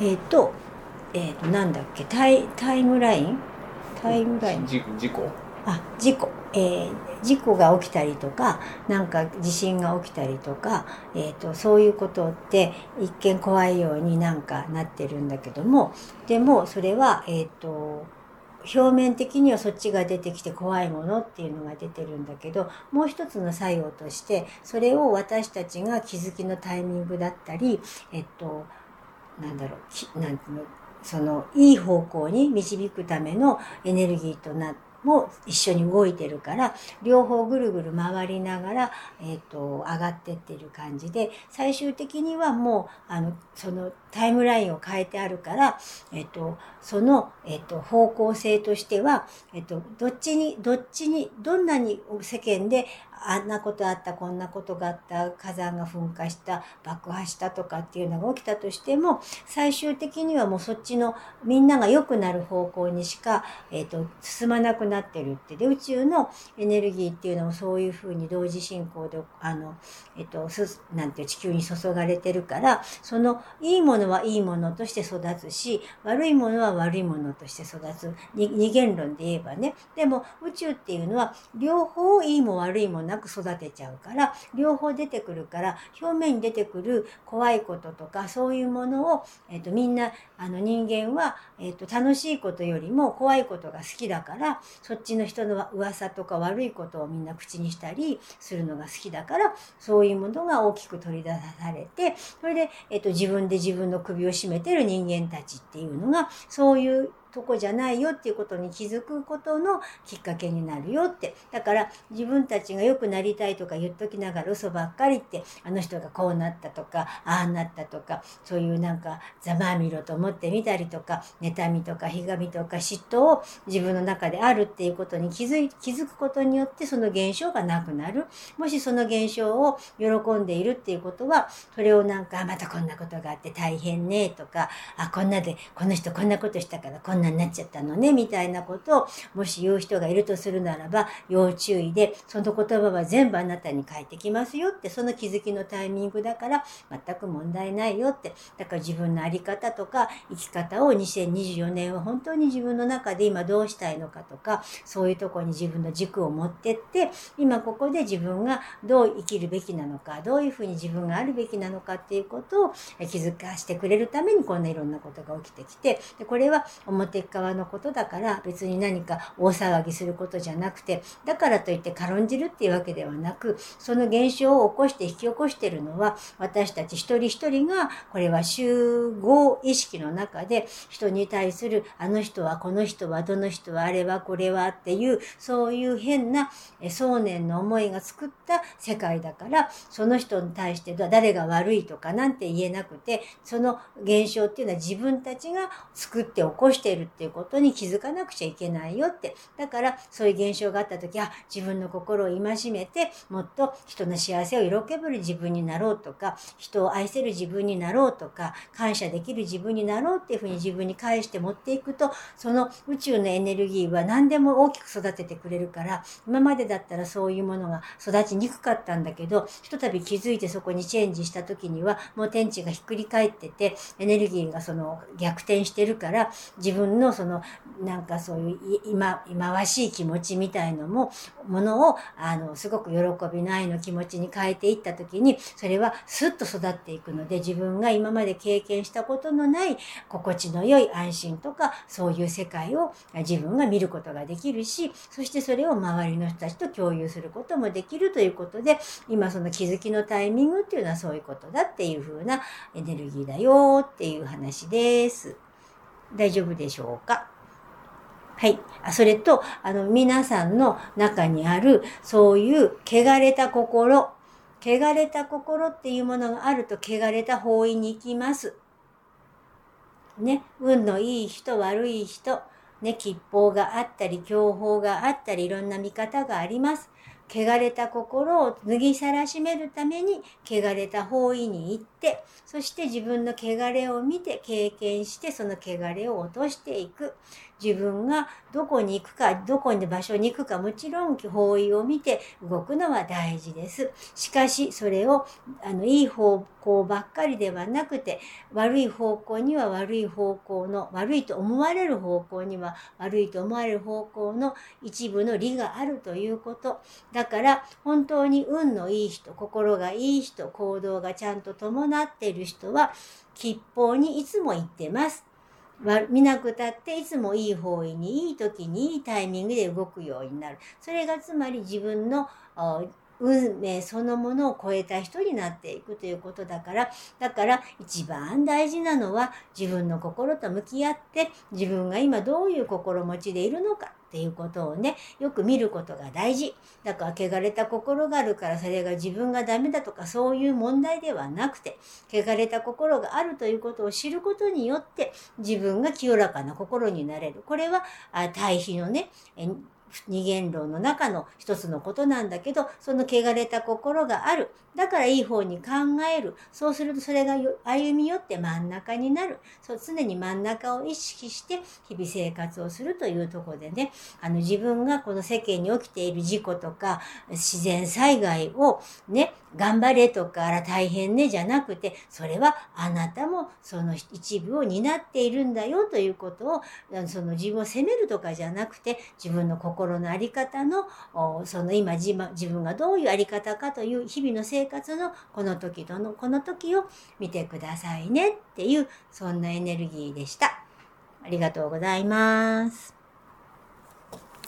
えっ、と、えっ、と、なんだっけ、タイ、タイムライン？タイムライン？じ事故？あ、事故。えー事故が起きたりとか、なんか地震が起きたりとか、えっ、と、そういうことって一見怖いようになんかなってるんだけども、でもそれは、えっ、と、表面的にはそっちが出てきて怖いものっていうのが出てるんだけどもう一つの作用としてそれを私たちが気づきのタイミングだったりえっとなんだろうきなんていうのそのいい方向に導くためのエネルギーとなっても一緒に動いてるから両方ぐるぐる回りながら、えっと上がってってる感じで最終的にはもうあのそのタイムラインを変えてあるから、えっとその、えっと方向性としては、えっとどっちにどっちにどんなに世間であんなことあったこんなことがあった火山が噴火した爆破したとかっていうのが起きたとしても最終的にはもうそっちのみんなが良くなる方向にしか、えー、と進まなくなってるって。で宇宙のエネルギーっていうのもそういうふうに同時進行であの、えー、とすなんて地球に注がれてるからそのいいものはいいものとして育つし悪いものは悪いものとして育つ。二元論で言えばね。でも宇宙っていうのは両方いいも悪いものなく育てちゃうから両方出てくるから表面に出てくる怖いこととかそういうものを、えー、とみんなあの人間は、えー、と楽しいことよりも怖いことが好きだからそっちの人の噂とか悪いことをみんな口にしたりするのが好きだからそういうものが大きく取り出されてそれで、えー、と自分で自分の首を絞めてる人間たちっていうのがそういうとこじゃないよっていうことに気づくことのきっかけになるよって。だから自分たちが良くなりたいとか言っときながら嘘ばっかりって、あの人がこうなったとか、ああなったとか、そういうなんかざまみろと思ってみたりとか、妬みとかひがみとか嫉妬を自分の中であるっていうことに気づい気づくことによってその現象がなくなる。もしその現象を喜んでいるっていうことは、それをなんか、またこんなことがあって大変ねとか、あ、こんなで、この人こんなことしたからこんなんなになっちゃったのね、みたいなことを、もし言う人がいるとするならば、要注意で、その言葉は全部あなたに返ってきますよって、その気づきのタイミングだから、全く問題ないよって。だから自分の在り方とか、生き方を2024年は本当に自分の中で今どうしたいのかとか、そういうとこに自分の軸を持ってって、今ここで自分がどう生きるべきなのか、どういうふうに自分があるべきなのかっていうことを気づかしてくれるためにこんないろんなことが起きてきて、でこれは表側のことだから別に何か大騒ぎすることじゃなくて、だからといって軽んじるっていうわけではなく、その現象を起こして引き起こしているのは私たち一人一人がこれは集合意識の中で人に対するあの人はこの人はどの人はあれはこれはっていうそういう変な想念の思いが作った世界だからその人に対して誰が悪いとかなんて言えなくてその現象っていうのは自分たちが作って起こしているっていうことに気づかなくちゃいけないよって。だからそういう現象があった時あ自分の心を戒めてもっと人の幸せを色気ぶる自分になろうとか人を愛せる自分になろうとか感謝できる自分になろうっていうふうに自分に返して持っていくとその宇宙のエネルギーは何でも大きく育ててくれるから今までだったらそういうものが育ちにくかったんだけどひとたび気づいてそこにチェンジした時にはもう天地がひっくり返っててエネルギーがその逆転してるから自分のそのなんかそういう今忌まわしい気持ちみたいのもものをあのすごく喜びの愛の気持ちに変えていった時にそれはスッと育っていくので自分が今まで経験したことのない心地の良い安心とかそういう世界を自分が見ることができるしそしてそれを周りの人たちと共有することもできるということで今その気づきのタイミングっていうのはそういうことだっていう風なエネルギーだよっていう話です。大丈夫でしょうか？はい。それと、あの、皆さんの中にある、そういう汚れた心、汚れた心っていうものがあると、汚れた方位に行きます。ね、運のいい人、悪い人、ね、吉報があったり、強報があったり、いろんな見方があります。汚れた心を脱ぎさらしめるために、汚れた方位に行って、そして自分の汚れを見て経験して、その汚れを落としていく。自分がどこに行くか、どこに場所に行くか、もちろん方位を見て動くのは大事です。しかし、それを、あの、いい方向ばっかりではなくて、悪い方向には悪い方向の、悪いと思われる方向には悪いと思われる方向の一部の利があるということ。だから、本当に運のいい人、心がいい人、行動がちゃんと伴っている人は、吉報にいつも行ってます。見なくたっていつもいい方位にいい時にいいタイミングで動くようになる。それがつまり自分の運命そのものを超えた人になっていくということだから、だから一番大事なのは自分の心と向き合って自分が今どういう心持ちでいるのかっていうことをね、よく見ることが大事。だから、汚れた心があるから、それが自分がダメだとか、そういう問題ではなくて、汚れた心があるということを知ることによって、自分が清らかな心になれる。これは、対比のね、二元論の中の一つのことなんだけど、その汚れた心がある。だからいい方に考える。そうするとそれが歩み寄って真ん中になる。そう常に真ん中を意識して日々生活をするというところでね、あの自分がこの世間に起きている事故とか自然災害をね、頑張れとかあら大変ねじゃなくて、それはあなたもその一部を担っているんだよということを、その自分を責めるとかじゃなくて、自分の心心の在り方の、その今自分がどういう在り方かという日々の生活のこの時との、この時を見てくださいねっていう、そんなエネルギーでした。ありがとうございます。